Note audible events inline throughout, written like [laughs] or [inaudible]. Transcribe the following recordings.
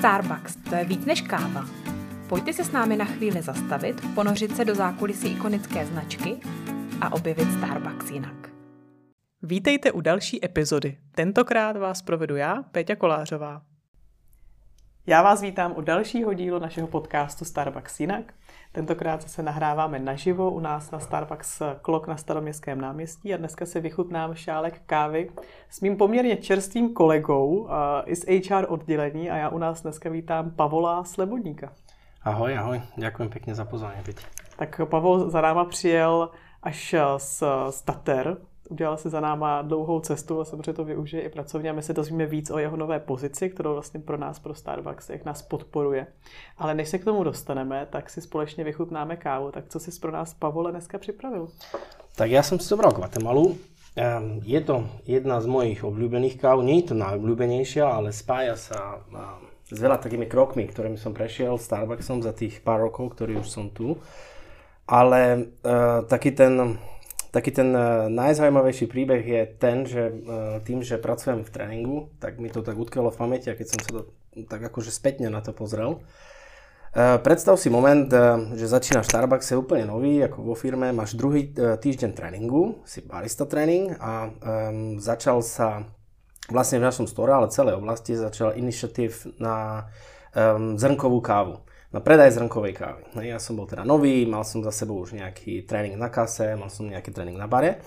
Starbucks, to je víc než káva. Pojďte se s námi na chvíli zastavit, ponořit se do zákulisí ikonické značky a objevit Starbucks jinak. Vítejte u další epizody. Tentokrát vás provedu já, Péťa Kolářová. Já vás vítám u dalšího dílu našeho podcastu Starbucks jinak. Tentokrát se nahráváme naživo u nás na Starbucks Klok na staroměstském náměstí a dneska si vychutnám šálek kávy s mým poměrně čerstvým kolegou uh, i z HR oddělení a já u nás dneska vítám Pavola Slebodníka. Ahoj, ahoj, ďakujem pekne za pozvání. Tak Pavol za náma přijel až z, z Tater, udělal si za náma dlouhou cestu a samozřejmě to využije i pracovně a my se dozvíme víc o jeho nové pozici, kterou vlastně pro nás, pro Starbucks, jak nás podporuje. Ale než se k tomu dostaneme, tak si společně vychutnáme kávu. Tak co jsi pro nás, Pavole, dneska připravil? Tak ja som si zobral Guatemalu. Ehm, je to jedna z mojich obľúbených káv. Nie je to najobľúbenejšia, ale spája sa ehm, s veľa takými krokmi, ktorými som prešiel Starbucksom za tých pár rokov, ktorí už som tu. Ale uh, taký ten taký ten e, najzaujímavejší príbeh je ten, že e, tým, že pracujem v tréningu, tak mi to tak utkelo v pamäti a keď som sa to tak akože spätne na to pozrel. E, predstav si moment, že začínaš Starbucks, je úplne nový, ako vo firme, máš druhý týždeň tréningu, si barista tréning a um, začal sa vlastne v našom store, ale celej oblasti začal iniciatív na um, zrnkovú kávu na predaj zrnkovej kávy. Ja som bol teda nový, mal som za sebou už nejaký tréning na kase, mal som nejaký tréning na bare.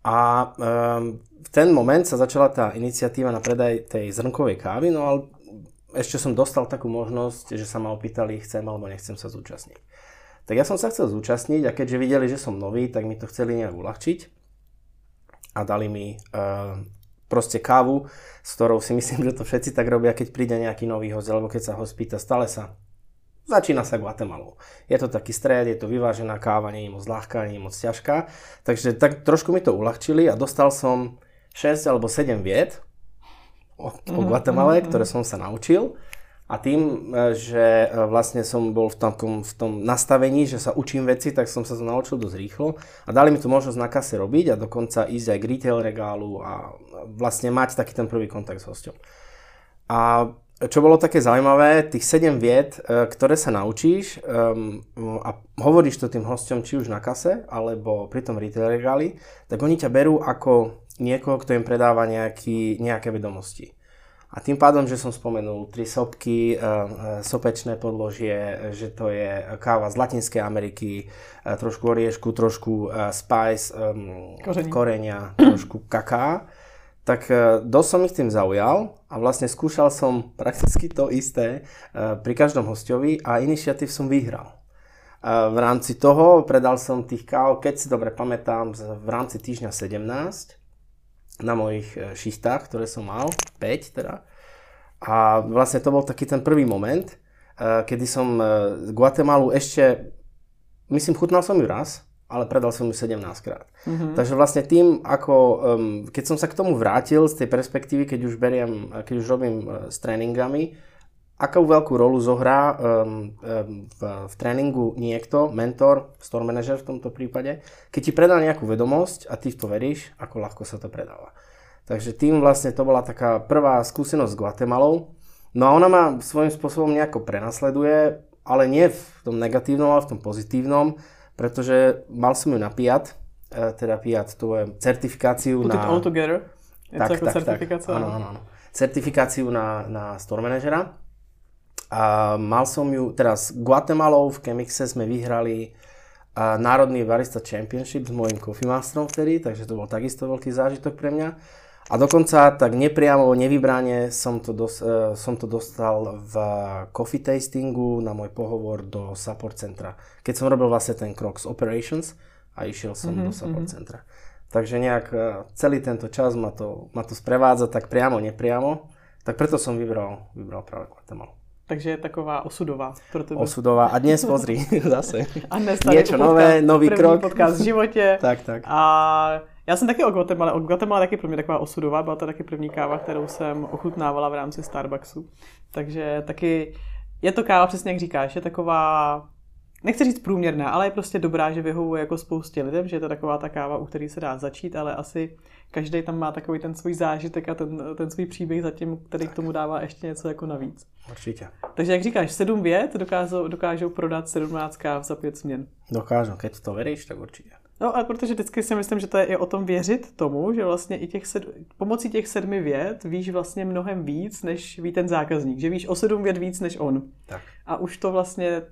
A um, v ten moment sa začala tá iniciatíva na predaj tej zrnkovej kávy, no ale ešte som dostal takú možnosť, že sa ma opýtali, chcem alebo nechcem sa zúčastniť. Tak ja som sa chcel zúčastniť a keďže videli, že som nový, tak mi to chceli nejak uľahčiť a dali mi uh, proste kávu, s ktorou si myslím, že to všetci tak robia, keď príde nejaký nový host, alebo keď sa host pýta, stále sa Začína sa Guatemalou. Je to taký stred, je to vyvážená káva, nie je moc ľahká, nie je moc ťažká. Takže tak trošku mi to uľahčili a dostal som 6 alebo 7 vied o, o mhm, Guatemale, mm-hmm. ktoré som sa naučil. A tým, e, že e, vlastne som bol v tom, v tom nastavení, že sa učím veci, tak som sa to naučil dosť rýchlo. A dali mi tu možnosť na kase robiť a dokonca ísť aj k retail regálu a vlastne mať taký ten prvý kontakt s hosťom. A čo bolo také zaujímavé, tých 7 vied, e, ktoré sa naučíš um, a hovoríš to tým hostom či už na kase, alebo pri tom retail regáli, tak oni ťa berú ako niekoho, kto im predáva nejaký, nejaké vedomosti. A tým pádom, že som spomenul tri sopky, uh, sopečné podložie, že to je káva z Latinskej Ameriky, trošku oriešku, trošku spice, um, korenia, trošku kaká, tak uh, dosť som ich tým zaujal a vlastne skúšal som prakticky to isté e, pri každom hostovi a iniciatív som vyhral. E, v rámci toho predal som tých káv, keď si dobre pamätám, v rámci týždňa 17 na mojich e, šichtách, ktoré som mal, 5 teda. A vlastne to bol taký ten prvý moment, kedy som Guatemalu ešte, myslím, chutnal som ju raz, ale predal som ju 17 krát. Mm-hmm. Takže vlastne tým, ako, um, keď som sa k tomu vrátil z tej perspektívy, keď už beriem, keď už robím uh, s tréningami, akú veľkú rolu zohrá um, um, v, v tréningu niekto, mentor, store manager v tomto prípade, keď ti predá nejakú vedomosť a ty v to veríš, ako ľahko sa to predáva. Takže tým vlastne to bola taká prvá skúsenosť s Guatemalou. No a ona ma svojím spôsobom nejako prenasleduje, ale nie v tom negatívnom, ale v tom pozitívnom pretože mal som ju na PIAT, e, teda PIAT, to je certifikáciu Put na... It all together? Tak, tak, certifikácia? Tak, áno, áno, áno. Certifikáciu na, na store manažera. A mal som ju, teraz Guatemalou v Chemixe sme vyhrali a Národný Barista Championship s mojím Coffee Masterom vtedy, takže to bol takisto veľký zážitok pre mňa. A dokonca tak nepriamo, nevybrane som to, dos, uh, som to dostal v coffee tastingu na môj pohovor do support centra. Keď som robil vlastne ten krok z operations a išiel som mm-hmm, do support mm-hmm. centra. Takže nejak uh, celý tento čas ma to, ma to sprevádza tak priamo, nepriamo. Tak preto som vybral, vybral práve Guatemala. Takže je taková osudová pro tebe. Osudová. A dnes pozri, [laughs] zase. A dnes Niečo nové, nový první krok. podcast v životě. [laughs] tak, tak. A já jsem taky o Guatemala, o Guatemala taky pro mě taková osudová, byla to taky první káva, kterou jsem ochutnávala v rámci Starbucksu. Takže taky je to káva přesně jak říkáš, je taková nechci říct průměrná, ale je prostě dobrá, že vyhovuje jako spoustě lidem, že je to taková ta káva, u který se dá začít, ale asi každý tam má takový ten svůj zážitek a ten, ten svůj příběh zatím, který k tomu dává ještě něco jako navíc. Určitě. Takže jak říkáš, sedm vět dokážou, dokážou prodat 17 káv za pět směn. Dokážu, keď to veríš, tak určitě. No a protože vždycky si myslím, že to je i o tom věřit tomu, že vlastně i těch sed, pomocí těch sedmi vět víš vlastně mnohem víc, než ví ten zákazník. Že víš o sedm vět víc než on. Tak. A už to vlastně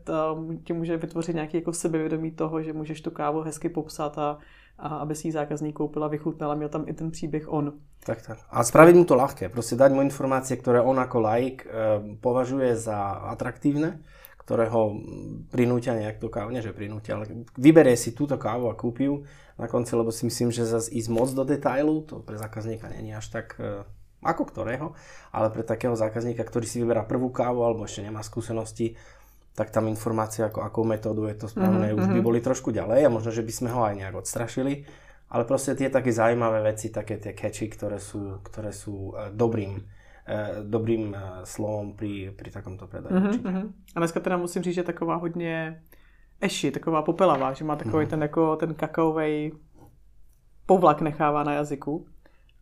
ti může vytvořit nějaký jako sebevědomí toho, že můžeš tu kávu hezky popsat a, a aby si ji zákazník koupila, vychutnala, měl tam i ten příběh on. Tak, tak. A spraviť mu to ľahké. Proste dať mu informácie, ktoré on ako laik e, považuje za atraktívne ktoré ho prinútia nejak tú kávu, nie že prinútia, ale vyberie si túto kávu a kúpi ju na konci, lebo si myslím, že zase ísť moc do detailu, to pre zákazníka není až tak e, ako ktorého, ale pre takého zákazníka, ktorý si vyberá prvú kávu alebo ešte nemá skúsenosti, tak tam informácia, ako, akou metódu je to správne, mm-hmm. už by mhm. boli trošku ďalej a možno, že by sme ho aj nejak odstrašili. Ale proste tie také zaujímavé veci, také tie catchy, ktoré sú, ktoré sú e, dobrým dobrým eh, slovom pri, pri takomto predaji. Mm-hmm, mm-hmm. A dneska teda musím říct, že taková hodně eši, taková popelavá, že má takový mm-hmm. ten, jako, ten kakaový povlak nechává na jazyku.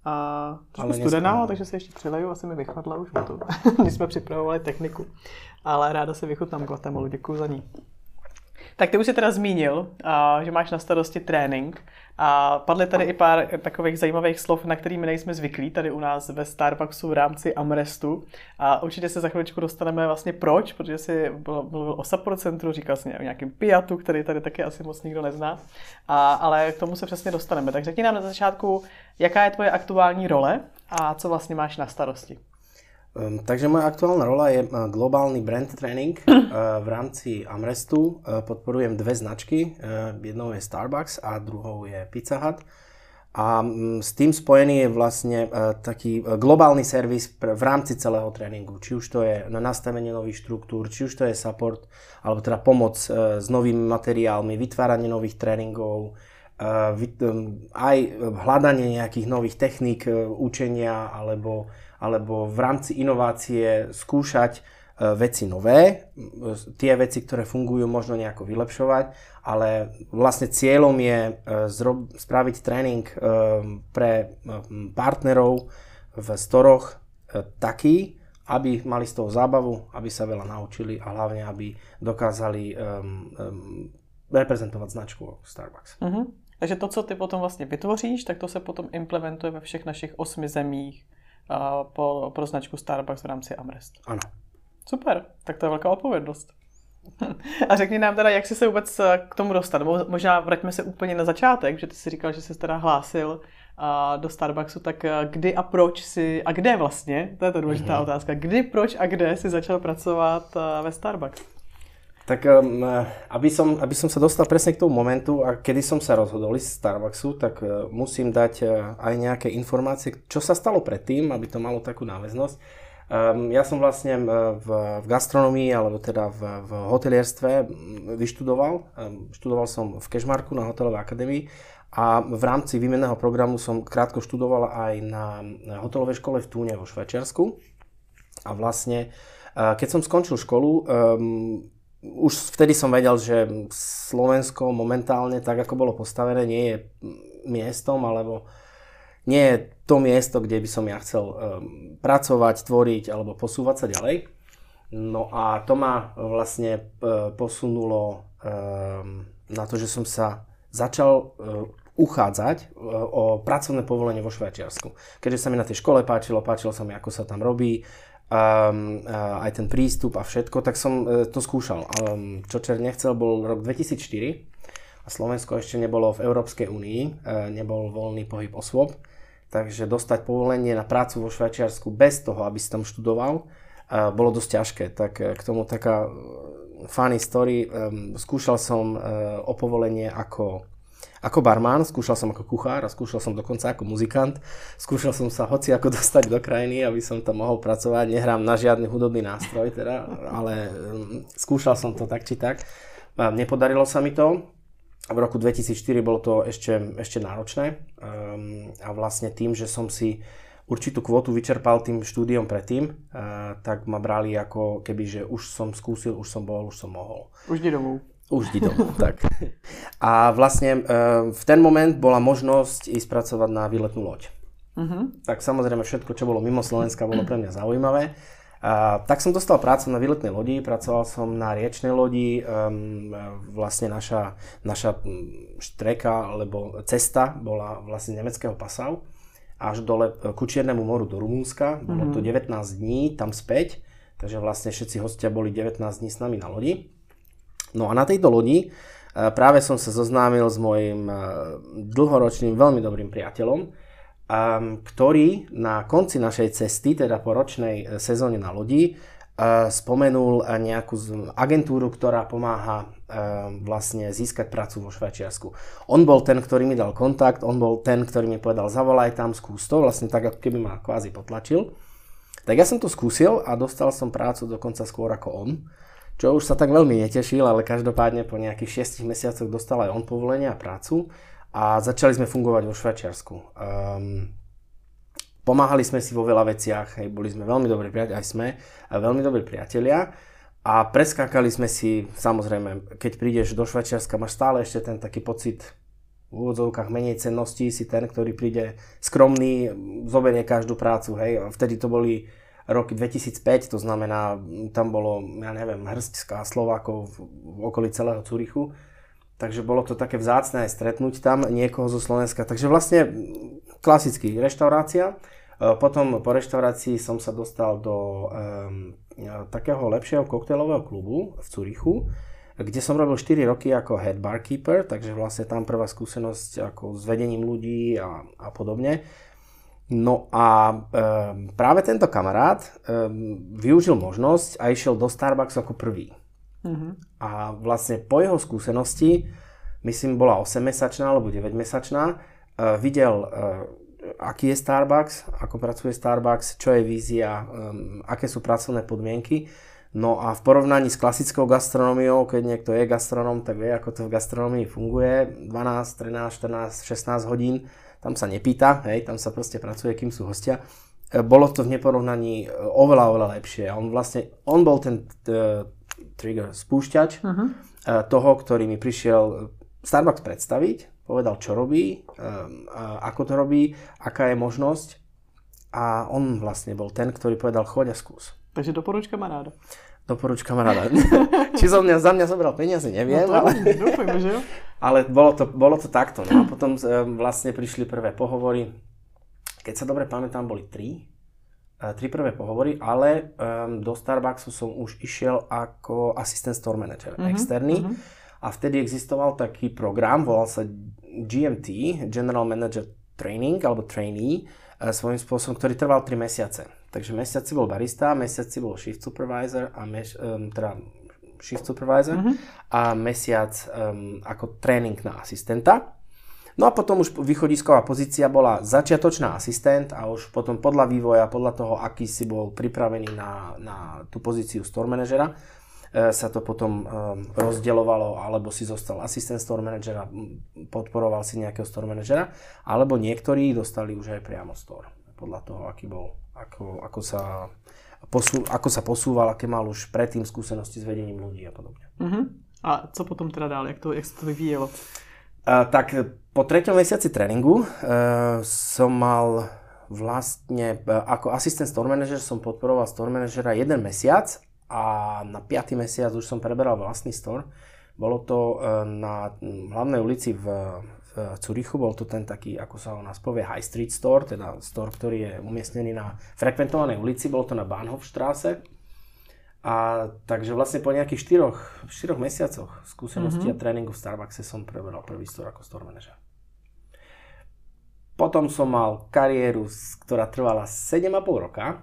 A trošku studená, takže se ještě přileju, asi mi vychladla už to. [laughs] My jsme připravovali techniku, ale ráda se vychutnám Guatemala, děkuji za ní. Tak ty už jsi teda zmínil, že máš na starosti trénink a padly tady i pár takových zajímavých slov, na kterými nejsme zvyklí tady u nás ve Starbucksu v rámci Amrestu. A určitě se za chviličku dostaneme vlastně proč, protože jsi mluvil o support centru, říkal jsi o nějakém piatu, který tady taky asi moc nikdo nezná. A, ale k tomu se přesně dostaneme. Tak řekni nám na začátku, jaká je tvoje aktuální role a co vlastně máš na starosti. Um, takže moja aktuálna rola je uh, globálny brand training uh, [laughs] v rámci Amrestu. Uh, podporujem dve značky, uh, jednou je Starbucks a druhou je Pizza Hut. A um, s tým spojený je vlastne uh, taký globálny servis pr- v rámci celého tréningu. Či už to je na nastavenie nových štruktúr, či už to je support, alebo teda pomoc uh, s novými materiálmi, vytváranie nových tréningov, uh, vy, um, aj hľadanie nejakých nových techník uh, učenia alebo alebo v rámci inovácie skúšať e, veci nové, tie veci, ktoré fungujú, možno nejako vylepšovať, ale vlastne cieľom je e, spraviť tréning e, pre partnerov v storoch taký, aby mali z toho zábavu, aby sa veľa naučili a hlavne, aby dokázali reprezentovať značku Starbucks. Uh-huh. Takže to, co ty potom vlastně vytvoříš, tak to se potom implementuje ve všech našich osmi zemích po, pro značku Starbucks v rámci Amrest. Ano. Super, tak to je velká odpovědnost. [laughs] A řekni nám teda, jak jsi se vůbec eh, k tomu dostat. Možná vraťme se úplně na začátek, že ty jsi říkal, že jsi teda hlásil do Starbucksu, tak eh, kdy a proč si, a kde vlastně, to je ta důležitá mm-hmm. otázka, kdy, proč a kde si začal pracovat eh, ve Starbucks? Tak um, aby, som, aby som sa dostal presne k tomu momentu, a kedy som sa rozhodol ísť Starbucksu, tak uh, musím dať uh, aj nejaké informácie, čo sa stalo predtým, aby to malo takú náväznosť. Um, ja som vlastne v, v gastronomii, alebo teda v, v hotelierstve vyštudoval. Um, študoval som v Kešmarku na hotelovej akadémii a v rámci výmenného programu som krátko študoval aj na hotelovej škole v Túne vo Švajčiarsku. A vlastne, uh, keď som skončil školu, um, už vtedy som vedel, že Slovensko momentálne, tak ako bolo postavené, nie je miestom, alebo nie je to miesto, kde by som ja chcel um, pracovať, tvoriť alebo posúvať sa ďalej. No a to ma vlastne uh, posunulo um, na to, že som sa začal uh, uchádzať uh, o pracovné povolenie vo Švajčiarsku. Keďže sa mi na tej škole páčilo, páčilo sa mi, ako sa tam robí, um, aj ten prístup a všetko, tak som uh, to skúšal. Um, čo Čer nechcel bol rok 2004 a Slovensko ešte nebolo v Európskej únii, uh, nebol voľný pohyb osôb, takže dostať povolenie na prácu vo Švajčiarsku bez toho, aby si tam študoval, bolo dosť ťažké. Tak k tomu taká funny story, um, skúšal som o povolenie ako ako barman, skúšal som ako kuchár a skúšal som dokonca ako muzikant. Skúšal som sa hoci ako [laughs] dostať do krajiny, aby som tam mohol pracovať. Nehrám na žiadny hudobný nástroj teda, ale um, skúšal som to tak či tak. Nepodarilo sa mi to. V roku 2004 bolo to ešte, ešte náročné um, a vlastne tým, že som si určitú kvotu vyčerpal tým štúdiom predtým, uh, tak ma brali ako keby, že už som skúsil, už som bol, už som mohol. Už domov. Už ti domov, tak. A vlastne v ten moment bola možnosť ísť pracovať na výletnú loď. Uh-huh. Tak samozrejme všetko, čo bolo mimo Slovenska, bolo pre mňa zaujímavé. A, tak som dostal prácu na výletnej lodi, pracoval som na riečnej lodi, um, vlastne naša, naša štreka, alebo cesta bola vlastne nemeckého Passau až dole ku Čiernemu moru do Rumúnska. Bolo to 19 mhm. dní tam späť, takže vlastne všetci hostia boli 19 dní s nami na lodi. No a na tejto lodi e, práve som sa zoznámil s mojim e, dlhoročným, veľmi dobrým priateľom, ktorý na konci našej cesty, teda po ročnej e, sezóne na lodi, spomenul nejakú agentúru, ktorá pomáha vlastne získať prácu vo Švajčiarsku. On bol ten, ktorý mi dal kontakt, on bol ten, ktorý mi povedal zavolaj tam, skús to, vlastne tak, ako keby ma kvázi potlačil. Tak ja som to skúsil a dostal som prácu dokonca skôr ako on čo už sa tak veľmi netešil, ale každopádne po nejakých 6 mesiacoch dostal aj on povolenie a prácu a začali sme fungovať vo Švajčiarsku. Um, pomáhali sme si vo veľa veciach, hej, boli sme veľmi dobrí priatelia, aj sme veľmi dobrí priatelia a preskákali sme si, samozrejme, keď prídeš do Švajčiarska, máš stále ešte ten taký pocit v úvodzovkách menej cenností, si ten, ktorý príde skromný, zoberie každú prácu, hej, vtedy to boli roky 2005, to znamená, tam bolo, ja neviem, hrstka Slovákov v, okolí celého Curichu. Takže bolo to také vzácne aj stretnúť tam niekoho zo Slovenska. Takže vlastne klasický reštaurácia. E, potom po reštaurácii som sa dostal do um, takého lepšieho koktejlového klubu v Curichu, kde som robil 4 roky ako head barkeeper, takže vlastne tam prvá skúsenosť ako s vedením ľudí a, a podobne. No a e, práve tento kamarát e, využil možnosť a išiel do Starbucks ako prvý. Uh-huh. A vlastne po jeho skúsenosti, myslím bola 8-mesačná alebo 9-mesačná, e, videl, e, aký je Starbucks, ako pracuje Starbucks, čo je vízia, e, aké sú pracovné podmienky. No a v porovnaní s klasickou gastronómiou, keď niekto je gastronom, tak vie, ako to v gastronomii funguje. 12, 13, 14, 16 hodín tam sa nepýta, hej, tam sa proste pracuje, kým sú hostia. E, bolo to v neporovnaní e, oveľa, oveľa lepšie. On vlastne, on bol ten t- trigger, spúšťač uh-huh. toho, ktorý mi prišiel Starbucks predstaviť, povedal, čo robí, ako to robí, aká je možnosť. A on vlastne bol ten, ktorý povedal, choď a skús. Takže doporuč kamaráda. Doporuč kamaráda. [laughs] Či zo mňa, za mňa zobral peniaze, neviem. No to, ale... Dúfajme, že jo? [laughs] Ale bolo to, bolo to takto. No a potom um, vlastne prišli prvé pohovory. Keď sa dobre pamätám, boli tri. Uh, tri prvé pohovory, ale um, do Starbucksu som už išiel ako asistent store manager, uh-huh, externý. Uh-huh. A vtedy existoval taký program, volal sa GMT, General Manager Training, alebo trainee, uh, svojím spôsobom, ktorý trval 3 mesiace. Takže mesiac si bol barista, mesiac si bol shift supervisor a meš, um, teda shift supervisor mm-hmm. a mesiac um, ako tréning na asistenta. No a potom už východisková pozícia bola začiatočná asistent a už potom podľa vývoja, podľa toho, aký si bol pripravený na, na tú pozíciu store managera, e, sa to potom rozdeľovalo, alebo si zostal asistent store managera, podporoval si nejakého store managera, alebo niektorí dostali už aj priamo store, podľa toho, aký bol ako, ako, sa, posú, ako sa posúval, aké mal už predtým skúsenosti s vedením ľudí a podobne. Uh-huh. A co potom teda dál, jak, to, jak sa to vyvíjelo? Uh, tak po treťom mesiaci tréningu uh, som mal vlastne, uh, ako asistent store manager som podporoval store managera jeden mesiac a na piatý mesiac už som preberal vlastný store. Bolo to uh, na hlavnej ulici v, v Curichu, bol to ten taký, ako sa ho nás povie, High Street Store, teda store, ktorý je umiestnený na frekventovanej ulici, bol to na Bahnhofstraße. A takže vlastne po nejakých 4, 4 mesiacoch skúsenosti mm-hmm. a tréningu v Starbuckse som preberal prvý store ako store manager. Potom som mal kariéru, ktorá trvala 7,5 roka e,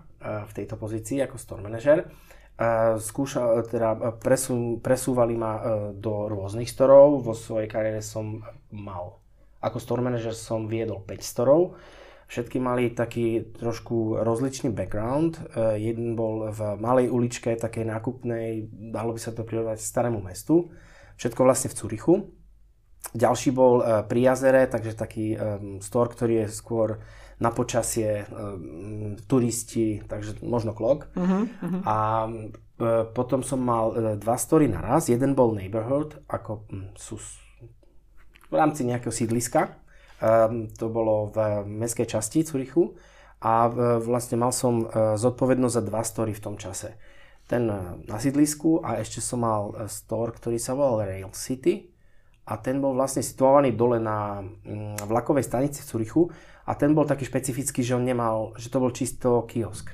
v tejto pozícii ako store manager. E, skúša, teda presú, presúvali ma e, do rôznych storov. Vo svojej kariére som mal ako store manager som viedol 5 storov. Všetky mali taký trošku rozličný background. Uh, jeden bol v malej uličke, takej nákupnej, dalo by sa to prirovnať starému mestu. Všetko vlastne v Curychu. ďalší bol uh, pri jazere, takže taký store, ktorý je skôr na počasie, turisti, takže možno klok. Uh-huh, uh-huh. A uh, potom som mal dva story naraz. Jeden bol neighborhood, ako sú v rámci nejakého sídliska. Um, to bolo v mestskej časti Curichu a vlastne mal som uh, zodpovednosť za dva story v tom čase. Ten uh, na sídlisku a ešte som mal uh, store, ktorý sa volal Rail City a ten bol vlastne situovaný dole na um, vlakovej stanici v Curichu a ten bol taký špecifický, že on nemal, že to bol čisto kiosk.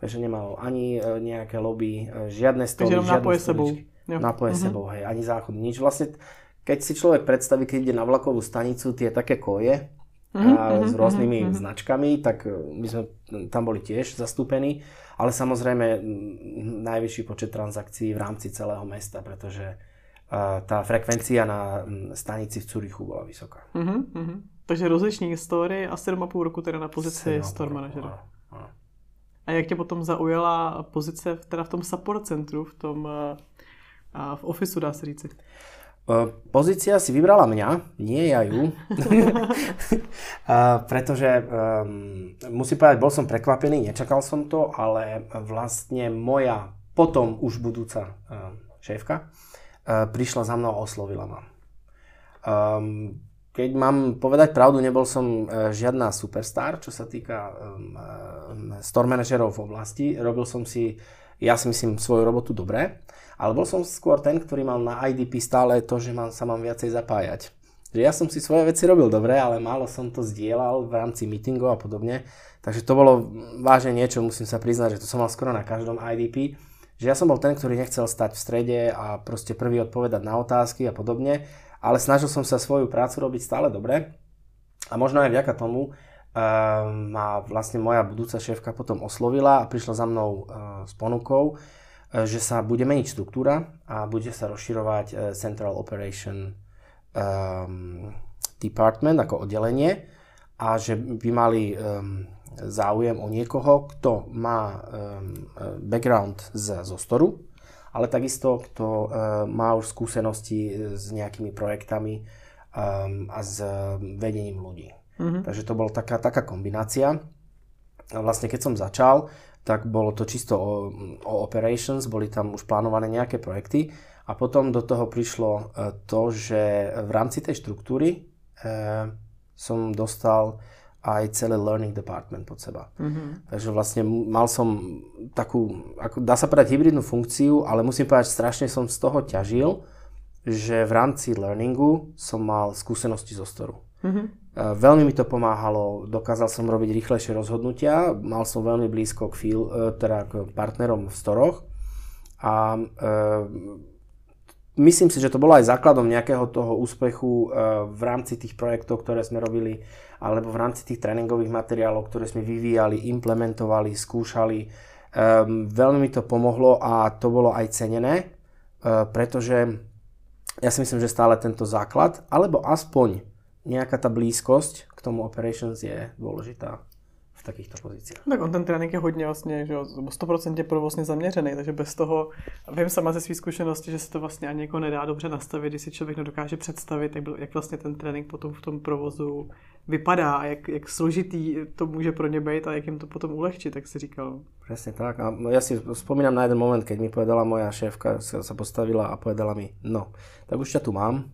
Takže nemal ani nejaké lobby, žiadne stoly, žiadne nápoje sebou. Nápoje uh-huh. sebou, hej, ani záchod, nič. Vlastne keď si človek predstaví, keď ide na vlakovú stanicu, tie také koje mm-hmm, a s rôznymi mm-hmm. značkami, tak e, my sme tam boli tiež zastúpení, ale samozrejme najvyšší počet transakcií v rámci celého mesta, pretože uh, tá frekvencia na stanici v Curichu bola vysoká. Mm-hmm. Takže rozliční story a 7,5 roku teda na pozici store manažera. A jak tě potom zaujala pozice teda v tom support centru, v tom uh, v ofisu, dá se říci? Pozícia si vybrala mňa, nie ja ju. [laughs] pretože um, musím povedať, bol som prekvapený, nečakal som to, ale vlastne moja potom už budúca uh, šéfka uh, prišla za mnou a oslovila ma. Um, keď mám povedať pravdu, nebol som uh, žiadna superstar, čo sa týka store manažerov v oblasti. Robil som si, ja si myslím, svoju robotu dobre. Ale bol som skôr ten, ktorý mal na IDP stále to, že mám, sa mám viacej zapájať. Že ja som si svoje veci robil dobre, ale málo som to zdieľal v rámci meetingov a podobne. Takže to bolo vážne niečo, musím sa priznať, že to som mal skoro na každom IDP. Že ja som bol ten, ktorý nechcel stať v strede a proste prvý odpovedať na otázky a podobne, ale snažil som sa svoju prácu robiť stále dobre. A možno aj vďaka tomu uh, ma vlastne moja budúca šéfka potom oslovila a prišla za mnou uh, s ponukou, E, že sa bude meniť štruktúra a bude sa rozširovať e, Central Operation um, Department ako oddelenie a že by mali um, záujem o niekoho, kto má um, background z, zo storu, ale takisto, kto uh, má už skúsenosti s nejakými projektami a s vedením ľudí. Mm-hmm. Takže to bola taká, taká kombinácia. A vlastne keď som začal, tak bolo to čisto o, o operations, boli tam už plánované nejaké projekty a potom do toho prišlo e, to, že v rámci tej štruktúry e, som dostal aj celý learning department pod seba. Mm-hmm. Takže vlastne mal som takú, ako dá sa povedať, hybridnú funkciu, ale musím povedať, strašne som z toho ťažil, že v rámci learningu som mal skúsenosti zo storu. Mm-hmm. Veľmi mi to pomáhalo, dokázal som robiť rýchlejšie rozhodnutia, mal som veľmi blízko k, feel, e, teda k partnerom v storoch a e, myslím si, že to bolo aj základom nejakého toho úspechu e, v rámci tých projektov, ktoré sme robili, alebo v rámci tých tréningových materiálov, ktoré sme vyvíjali, implementovali, skúšali. E, veľmi mi to pomohlo a to bolo aj cenené, e, pretože ja si myslím, že stále tento základ, alebo aspoň nejaká tá blízkosť k tomu operations je dôležitá takýchto pozíciách. Tak on ten trénink je hodně vlastně, že jo, 100% provozně zaměřený, takže bez toho, vím sama ze své zkušenosti, že se to vlastně ani jako nedá dobře nastavit, když si člověk nedokáže představit, jak, jak vlastně ten trénink potom v tom provozu vypadá a jak, jak složitý to může pro ně být a jak jim to potom ulehčit, tak si říkal. Presne tak. A ja si spomínam na jeden moment, keď mi povedala moja šéfka, sa postavila a povedala mi, no, tak už ťa tu mám,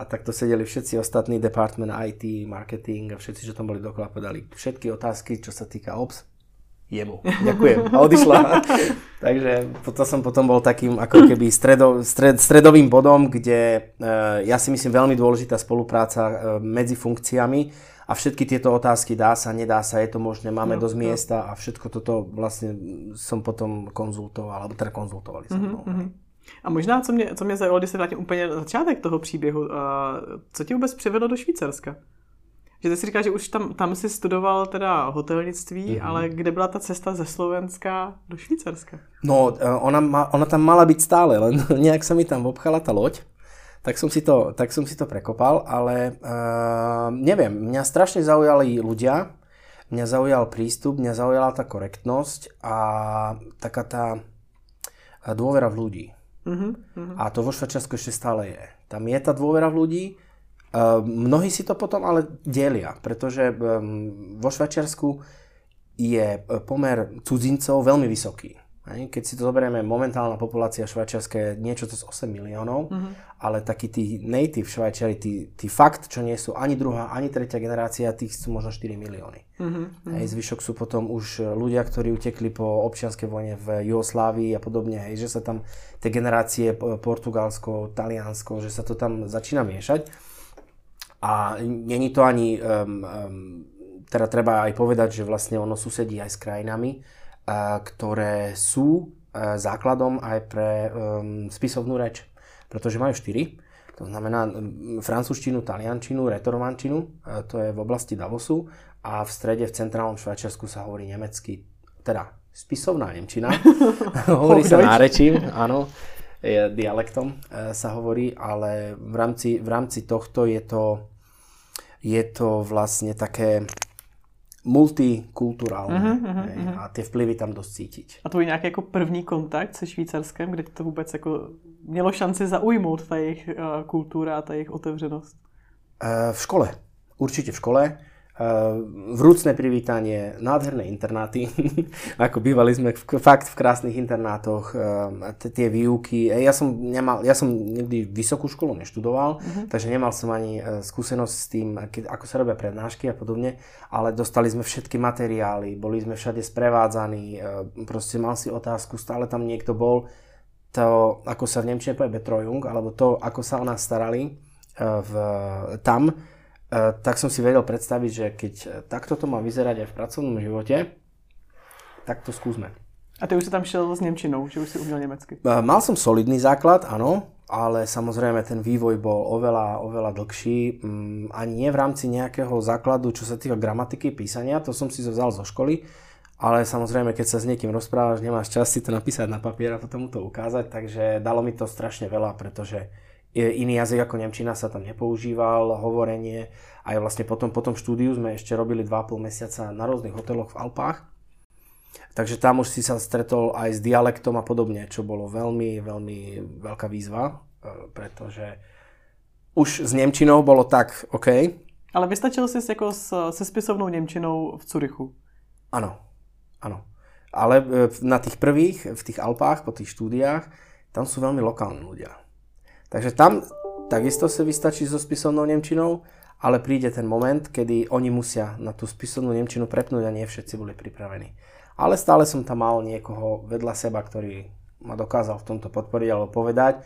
a takto sedeli všetci ostatní department IT, marketing a všetci, čo tam boli dokola, povedali všetky otázky, čo sa týka OPS, jemu. Ďakujem. A odišla. [laughs] Takže to som potom bol takým ako keby stredo, stred, stredovým bodom, kde uh, ja si myslím veľmi dôležitá spolupráca uh, medzi funkciami a všetky tieto otázky dá sa, nedá sa, je to možné, máme no, dosť no. miesta a všetko toto vlastne som potom konzultoval, alebo teda konzultovali sa mnou. Mm-hmm. A možná, co mě, co mě zaujalo, když se vrátím úplně na začátek toho příběhu, uh, co tě vůbec přivedlo do Švýcarska? Že ty si říkáš, že už tam, tam si studoval teda hotelnictví, mm-hmm. ale kde byla ta cesta ze Slovenska do Švýcarska? No, ona, ma, ona tam mala byť stále, len [laughs] nejak sa mi tam obchala tá loď, tak som si to, tak som si to prekopal, ale uh, neviem, mňa strašne zaujali ľudia, mňa zaujal prístup, mňa zaujala tá korektnosť a taká tá dôvera v ľudí. Uh-huh. A to vo Švajčiarsku ešte stále je. Tam je tá dôvera v ľudí, mnohí si to potom ale delia, pretože vo Švajčiarsku je pomer cudzincov veľmi vysoký. Keď si to zoberieme, momentálna populácia švajčiarska je niečo cez 8 miliónov, uh-huh. ale takí tí native švajčiari, tí, tí fakt, čo nie sú ani druhá, ani tretia generácia, tých sú možno 4 milióny. Uh-huh. Hej, zvyšok sú potom už ľudia, ktorí utekli po občianskej vojne v Jugoslávii a podobne, hej, že sa tam tie generácie Portugalsko, Taliansko, že sa to tam začína miešať. A není to ani, um, um, teda treba aj povedať, že vlastne ono susedí aj s krajinami, ktoré sú e, základom aj pre spisovnú reč, pretože majú štyri. To znamená francúzštinu, taliančinu, retorovančinu, e, to je v oblasti Davosu a v strede, v centrálnom Švajčiarsku sa hovorí nemecky, teda spisovná nemčina, [laughs] hovorí sa nárečím, áno, dialektom e, sa hovorí, ale v rámci, v rámci tohto je to, je to vlastne také multikulturálne uh-huh, uh-huh, a ty vplyvy tam dosť cítiť. A tvůj nějaký jako první kontakt se Švýcarskem, kde to vůbec jako mělo šanci zaujmout ta jejich uh, kultura a ta jejich otevřenost? Uh, v škole. Určite v škole. Eh, vrúcne privítanie, nádherné internáty, [laughs] ako bývali sme v, fakt v krásnych internátoch, eh, tie výuky. Ja som, nemal, ja som nikdy vysokú školu neštudoval, uh-huh. takže nemal som ani eh, skúsenosť s tým, ako sa robia prednášky a podobne, ale dostali sme všetky materiály, boli sme všade sprevádzaní, proste mal si otázku, stále tam niekto bol, to, ako sa v Nemčine povie Betrojung, alebo to, ako sa o nás starali v, tam, Eh, tak som si vedel predstaviť, že keď eh, takto to má vyzerať aj v pracovnom živote, tak to skúsme. A ty už si tam šiel s Nemčinou, že už si umiel nemecky? Eh, mal som solidný základ, áno, ale samozrejme ten vývoj bol oveľa, oveľa dlhší. Mm, ani nie v rámci nejakého základu, čo sa týka gramatiky, písania, to som si vzal zo školy, ale samozrejme, keď sa s niekým rozprávaš, nemáš čas si to napísať na papier a potom to ukázať, takže dalo mi to strašne veľa, pretože iný jazyk ako Nemčina sa tam nepoužíval, hovorenie. Aj vlastne potom, potom štúdiu sme ešte robili 2,5 mesiaca na rôznych hoteloch v Alpách. Takže tam už si sa stretol aj s dialektom a podobne, čo bolo veľmi, veľmi veľká výzva, e, pretože už s Nemčinou bolo tak OK. Ale vystačil si jako se spisovnou Nemčinou v Curychu? Áno, áno. Ale e, na tých prvých, v tých Alpách, po tých štúdiách, tam sú veľmi lokálni ľudia Takže tam takisto sa vystačí so spisovnou Nemčinou, ale príde ten moment, kedy oni musia na tú spisovnú Nemčinu prepnúť a nie všetci boli pripravení. Ale stále som tam mal niekoho vedľa seba, ktorý ma dokázal v tomto podporiť alebo povedať.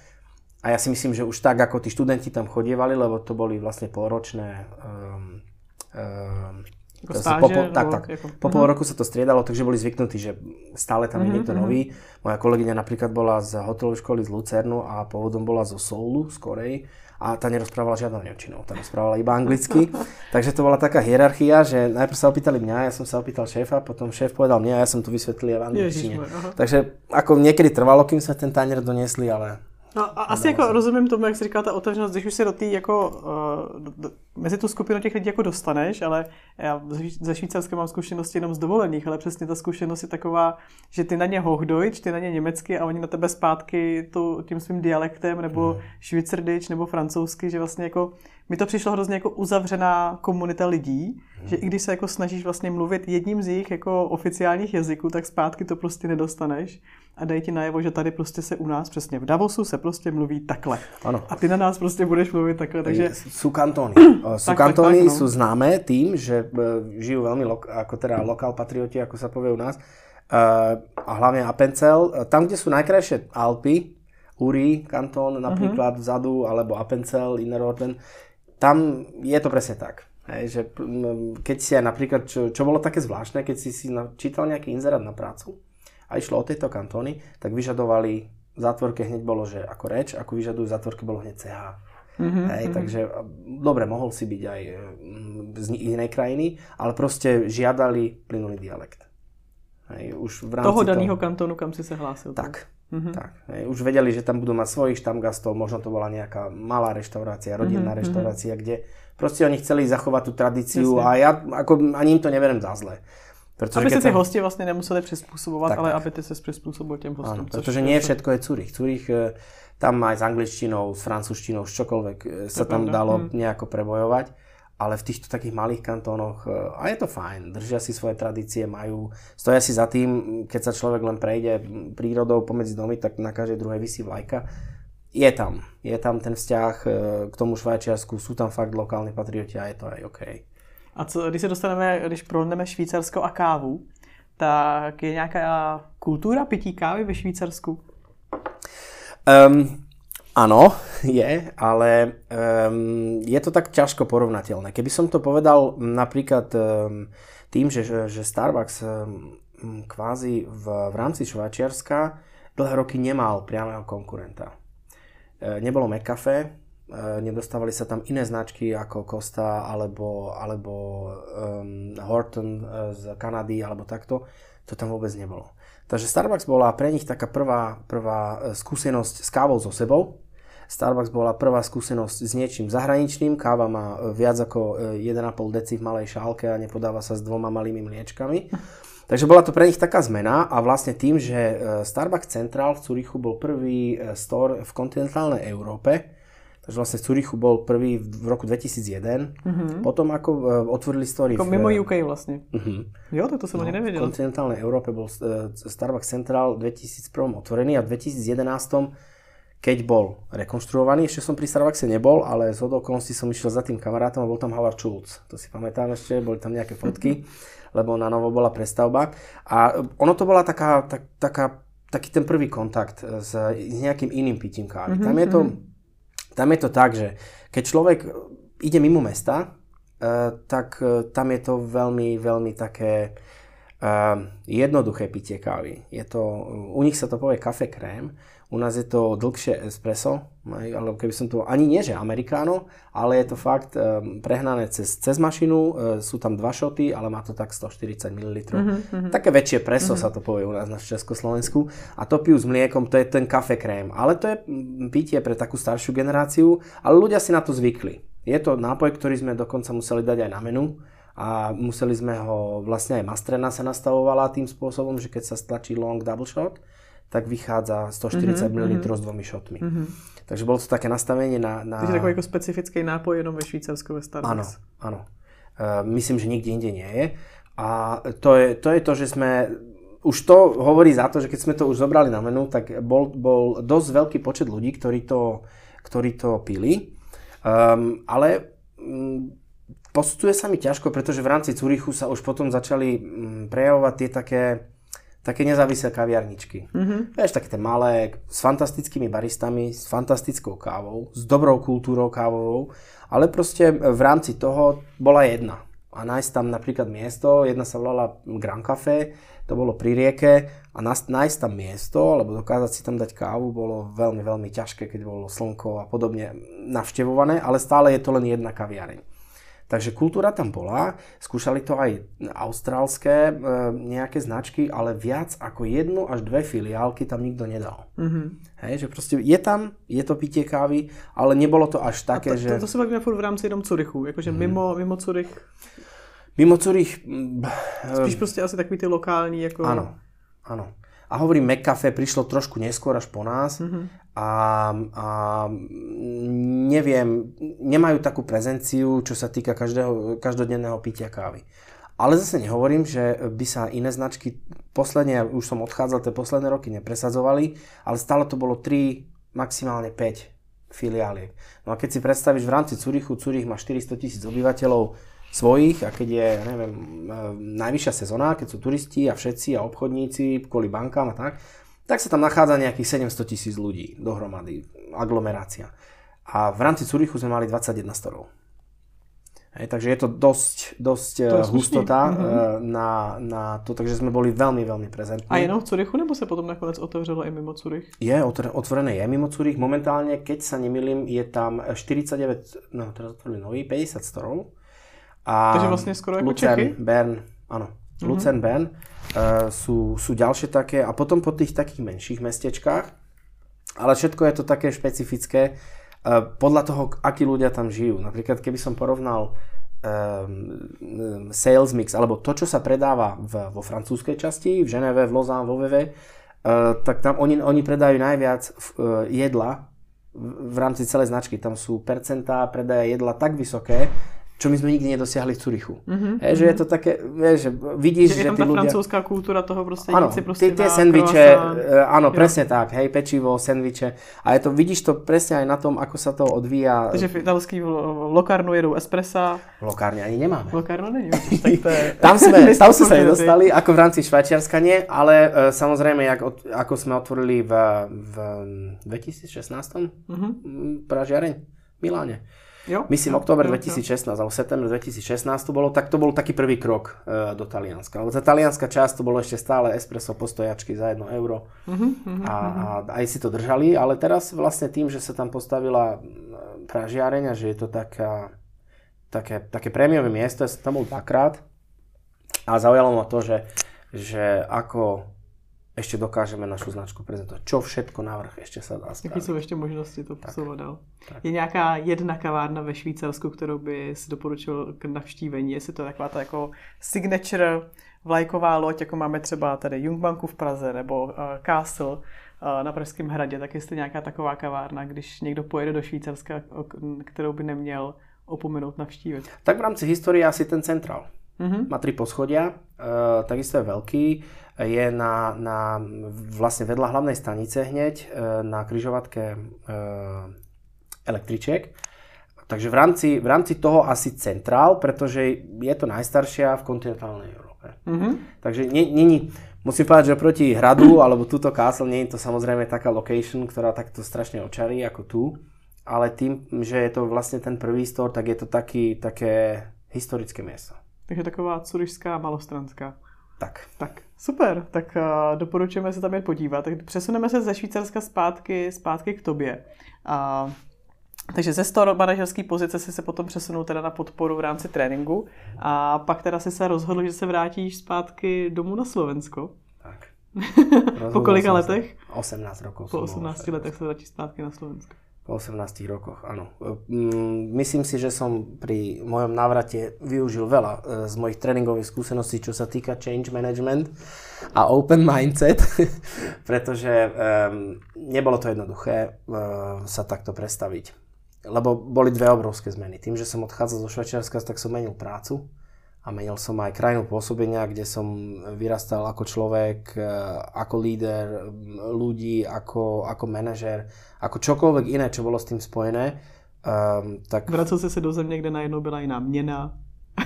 A ja si myslím, že už tak, ako tí študenti tam chodievali, lebo to boli vlastne polročné um, um, ako stáže, po, po, tak, tak. Ako... Po pol mhm. roku sa to striedalo, takže boli zvyknutí, že stále tam je niekto uh-huh. nový. Moja kolegyňa napríklad bola z hotelovej školy z Lucernu a pôvodom bola zo Soulu, z Korei a tá nerozprávala žiadnou nemčinou, tá rozprávala iba anglicky. [laughs] takže to bola taká hierarchia, že najprv sa opýtali mňa, ja som sa opýtal šéfa, potom šéf povedal mňa a ja som to vysvetlil v angličtine. Takže ako niekedy trvalo, kým sa ten tanier doniesli, ale No a asi jako rozumím tomu, jak jsi říkal, ta otevřenost, když už se do té jako, uh, mezi tu skupinu těch lidí jako dostaneš, ale já ze Švýcarska mám zkušenosti jenom z dovolených, ale přesně ta zkušenost je taková, že ty na ně Hochdeutsch, ty na ně německy a oni na tebe zpátky to, tím svým dialektem, nebo hmm. švýcardič, nebo francouzsky, že vlastně jako mi to přišlo hrozně jako uzavřená komunita lidí, hmm. že i když se jako snažíš vlastně mluvit jedním z jejich jako oficiálních jazyků, tak zpátky to prostě nedostaneš a dají ti najevo, že tady prostě se u nás přesně v Davosu se prostě mluví takhle. Ano. A ty na nás prostě budeš mluvit takhle, takže... Sú kantóny. sú tak, kantóny, tak, tak, no. sú známe tým, že e, žijú veľmi lo- ako teda lokál patrioti, ako sa povie u nás. Uh, a hlavne Appenzell. E, tam, kde sú najkrajšie Alpy, Uri, kantón napríklad uh-huh. vzadu, alebo Appenzell, Innerorden, tam je to presne tak. Hej, že keď si aj napríklad, čo, čo bolo také zvláštne, keď si si čítal nejaký inzerát na prácu, a išlo o tejto kantóny, tak vyžadovali v zátvorke hneď bolo, že ako reč, ako vyžadujú v zátvorke bolo hneď CH. Mm-hmm, Hej, mm-hmm. Takže dobre, mohol si byť aj mm, z inej krajiny, ale proste žiadali plynulý dialekt. Hej, už v rámci toho daného kantónu, kam si sa hlásil. Tak. Mm-hmm. tak hej, už vedeli, že tam budú mať svojich štamgastov, možno to bola nejaká malá reštaurácia, rodinná mm-hmm, reštaurácia, kde proste oni chceli zachovať tú tradíciu Jasne. a ja ako, ani im to neverím za zle. Pretože aby si ty hosti vlastně nemuseli přizpůsobovat, tak, ale aby ty se přizpůsobil těm hostům. Áno, pretože nie všetko je Zurich. Zurich eh, tam aj s angličtinou, s francúzštinou, s čokoľvek eh, sa tam dalo hmm. nejako prebojovať ale v týchto takých malých kantónoch, e, a je to fajn, držia si svoje tradície, majú, stoja si za tým, keď sa človek len prejde prírodou pomedzi domy, tak na každej druhej vysí vlajka. Je tam, je tam ten vzťah e, k tomu Švajčiarsku, sú tam fakt lokálni patrioti a je to aj OK. A co, když se dostaneme, když prohneme Švýcarsko a kávu, tak je nějaká kultura pití kávy ve Švýcarsku? Um, Áno, [laughs] je, ale um, je to tak ťažko porovnateľné. Keby som to povedal napríklad um, tým, že, že Starbucks um, kvázi v, v rámci Švajčiarska dlhé roky nemal priamého konkurenta. E, nebolo McCafe, e, nedostávali sa tam iné značky ako Costa alebo, alebo um, Horton e, z Kanady alebo takto. To tam vôbec nebolo. Takže Starbucks bola pre nich taká prvá, prvá e, skúsenosť s kávou so sebou, Starbucks bola prvá skúsenosť s niečím zahraničným. Káva má e, viac ako 1,5 e, deci v malej šálke a nepodáva sa s dvoma malými mliečkami. [laughs] Takže bola to pre nich taká zmena a vlastne tým, že e, Starbucks Central v Curichu bol prvý store v kontinentálnej Európe, Takže vlastne v Curichu bol prvý v roku 2001. Mm-hmm. Potom ako uh, otvorili story... Ako v, mimo UK vlastne. Uh-huh. Jo, to, to som no, ani nevedel. V kontinentálnej Európe bol uh, Starbucks Central v 2001 otvorený a v 2011 keď bol rekonštruovaný, ešte som pri Starbuckse nebol, ale z okolností som išiel za tým kamarátom a bol tam Howard Schultz. To si pamätám ešte, boli tam nejaké fotky, lebo na novo bola prestavba. A ono to bola taká, tak, taká, taký ten prvý kontakt s, s nejakým iným pitím kávy. Mm-hmm. Tam, je to, mhm. tam je to tak, že keď človek ide mimo mesta, uh, tak uh, tam je to veľmi, veľmi také jednoduché pitie kávy. Je to, u nich sa to povie kafe krém, u nás je to dlhšie espresso, alebo keby som to, ani nie že americano, ale je to fakt um, prehnané cez, cez mašinu, uh, sú tam dva šoty, ale má to tak 140 ml. Mm-hmm. Také väčšie preso mm-hmm. sa to povie u nás na Československu. A to pijú s mliekom, to je ten kafe krém. Ale to je pitie pre takú staršiu generáciu, ale ľudia si na to zvykli. Je to nápoj, ktorý sme dokonca museli dať aj na menu a museli sme ho, vlastne aj mastrena sa nastavovala tým spôsobom, že keď sa stlačí long double shot, tak vychádza 140 mm-hmm. ml s dvomi šotmi. Mm-hmm. Takže bolo to také nastavenie na... na... Takže takový jako specifický nápoj jenom ve Švýcarsku ve Starbucks. Áno, áno. Uh, myslím, že nikde inde nie je. A to je, to je to, že sme už to hovorí za to, že keď sme to už zobrali na menu, tak bol, bol dosť veľký počet ľudí, ktorí to, ktorí to pili. Um, ale um, posudzuje sa mi ťažko, pretože v rámci Curichu sa už potom začali um, prejavovať tie také také nezávislé kaviarničky. Mm-hmm. Vieš, také tie malé, s fantastickými baristami, s fantastickou kávou, s dobrou kultúrou kávovou, ale proste v rámci toho bola jedna. A nájsť tam napríklad miesto, jedna sa volala Grand Café, to bolo pri rieke a nájsť tam miesto, alebo dokázať si tam dať kávu, bolo veľmi, veľmi ťažké, keď bolo slnko a podobne navštevované, ale stále je to len jedna kaviareň. Takže kultúra tam bola, skúšali to aj austrálske e, nejaké značky, ale viac ako jednu až dve filiálky tam nikto nedal. Mm-hmm. Hej, že proste je tam, je to pitie kávy, ale nebolo to až také, to, že... To, to sa bavíme furt v rámci jenom Curychu, jakože mm. mimo, mimo Curych... Mimo Curych... Spíš prostě asi takový ty lokální, jako... Áno, áno. A hovorím, McCafe prišlo trošku neskôr až po nás mm-hmm. a, a neviem, nemajú takú prezenciu, čo sa týka každého, každodenného pitia kávy. Ale zase nehovorím, že by sa iné značky posledne, už som odchádzal, tie posledné roky nepresadzovali, ale stále to bolo 3, maximálne 5 filiáliek. No a keď si predstavíš v rámci Curichu, Curich má 400 tisíc obyvateľov, svojich a keď je, neviem, e, najvyššia sezóna, keď sú turisti a všetci a obchodníci kvôli bankám a tak, tak sa tam nachádza nejakých 700 tisíc ľudí dohromady, aglomerácia. A v rámci Curichu sme mali 21 storov. Hej, takže je to dosť, dosť to e, hustota mm-hmm. na, na to, takže sme boli veľmi, veľmi prezentní. A jenom v Curichu, nebo sa potom nakoniec otevřelo aj mimo Curich? Je, otvorené je mimo Curich. Momentálne, keď sa nemýlim, je tam 49, no teraz otvorili nový, 50 storov. A Takže vlastne skoro ako Lucern, Čechy? Bern, áno. Mm-hmm. Lucern, Bern uh, sú, sú ďalšie také a potom po tých takých menších mestečkách, ale všetko je to také špecifické uh, podľa toho, akí ľudia tam žijú. Napríklad keby som porovnal um, sales mix, alebo to, čo sa predáva v, vo francúzskej časti, v Ženeve, v Lausanne, vo VV, uh, tak tam oni, oni predajú najviac uh, jedla v rámci celej značky. Tam sú percentá predaja jedla tak vysoké, čo my sme nikdy nedosiahli v Curychu. Mm-hmm. Že je to také, vieš, že vidíš, že, je tam tá ľudia... francúzska kultúra toho proste Áno, proste tie, tie sendviče, croissant. e, áno, Jo. presne tak, hej, pečivo, sendviče. A je to, vidíš to presne aj na tom, ako sa to odvíja. Takže v italský lokárnu jedou espressa, lokárne ani nemáme. lokárnu není, vidíš, tak to je... [laughs] Tam sme, [laughs] tam sme sa nedostali, ako v rámci Švajčiarska nie, ale uh, samozrejme, jak, od, ako sme otvorili v, v 2016 Mhm. mm, pražiareň v Miláne. Jo? Myslím, Jo, október jo, jo. 2016 alebo september 2016 to bolo, tak to bol taký prvý krok uh, do Talianska. Lebo tá talianská časť to bolo ešte stále espresso postojačky za 1 euro Mhm, a, a aj si to držali, ale teraz vlastne tým, že sa tam postavila mm, pražiareň a že je to taká, také, také prémiové miesto, ja som tam bol dvakrát a zaujalo ma to, že, že ako ešte dokážeme našu značku prezentovať. Čo všetko navrh ešte sa dá Jaké spraviť. jsou ještě možnosti to posunout dál? Je nějaká jedna kavárna ve Švýcarsku, kterou by si doporučil k navštívení? Jestli to je taková ta jako signature vlajková loď, jako máme třeba tady Jungbanku v Praze nebo uh, Castle uh, na Pražském hradě, tak jestli nějaká taková kavárna, když někdo pojede do Švýcarska, kterou by neměl opomenout navštívit. Tak v rámci histórie asi ten centrál. Mhm. Má tri poschodia, e, takisto je veľký. Je na, na vlastne vedľa hlavnej stanice hneď e, na kryžovatke e, električiek. Takže v rámci, v rámci toho asi centrál, pretože je to najstaršia v kontinentálnej Európe. Mhm. Takže nie, nie, musím povedať, že proti hradu [clears throat] alebo túto castle nie je to samozrejme taká location, ktorá takto strašne očarí ako tu. Ale tým, že je to vlastne ten prvý store, tak je to taký, také historické miesto. Takže taková curišská malostranská. Tak. Tak, super, tak uh, doporučujeme se tam jet podívat. Tak přesuneme se ze Švýcarska zpátky, zpátky k tobě. Uh, takže ze store manažerské pozice si se potom přesunul teda na podporu v rámci tréninku a pak teda si se rozhodl, že se vrátíš zpátky domů na Slovensko. tak. [laughs] po kolika letech? 18 rokov. Po som bol 18 v letech se vrátíš zpátky na Slovensko. Po 18 rokoch, áno. Mm, Myslím si, že som pri mojom návrate využil veľa e, z mojich tréningových skúseností, čo sa týka change management a open mindset, [laughs] pretože um, nebolo to jednoduché uh, sa takto predstaviť. Lebo boli dve obrovské zmeny. Tým, že som odchádzal zo Švajčiarska, tak som menil prácu a menil som aj krajinu pôsobenia, kde som vyrastal ako človek, e, ako líder ľudí, ako, ako manažer, ako čokoľvek iné, čo bolo s tým spojené. Um, tak Vracel jsi se do země, kde najednou byla jiná měna.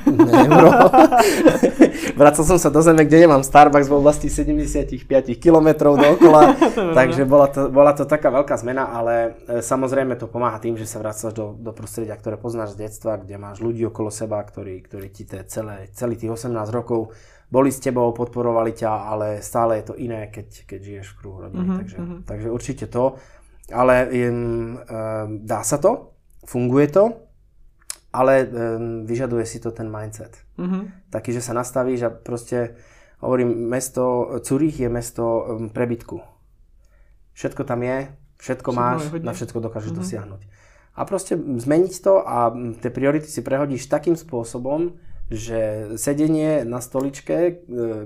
Euro. [laughs] Vracel som sa do zeme, kde nemám Starbucks v oblasti 75 km dookola, takže bola to, bola to taká veľká zmena, ale e, samozrejme to pomáha tým, že sa vracaš do, do prostredia, ktoré poznáš z detstva, kde máš ľudí okolo seba, ktorí, ktorí ti tie celé, celý tých 18 rokov boli s tebou, podporovali ťa, ale stále je to iné, keď, keď žiješ v kruhu rodiny. Mhm, takže, mhm. takže určite to. Ale um, dá sa to, funguje to, ale um, vyžaduje si to ten mindset. Mhm. Taký, že sa nastavíš a proste, hovorím, mesto, Zurich je mesto um, prebytku. Všetko tam je, všetko Všetko máš, je na všetko dokážeš Mhm. dosiahnuť. A proste zmeniť to a tie priority si prehodíš takým spôsobom, že sedenie na stoličke, e,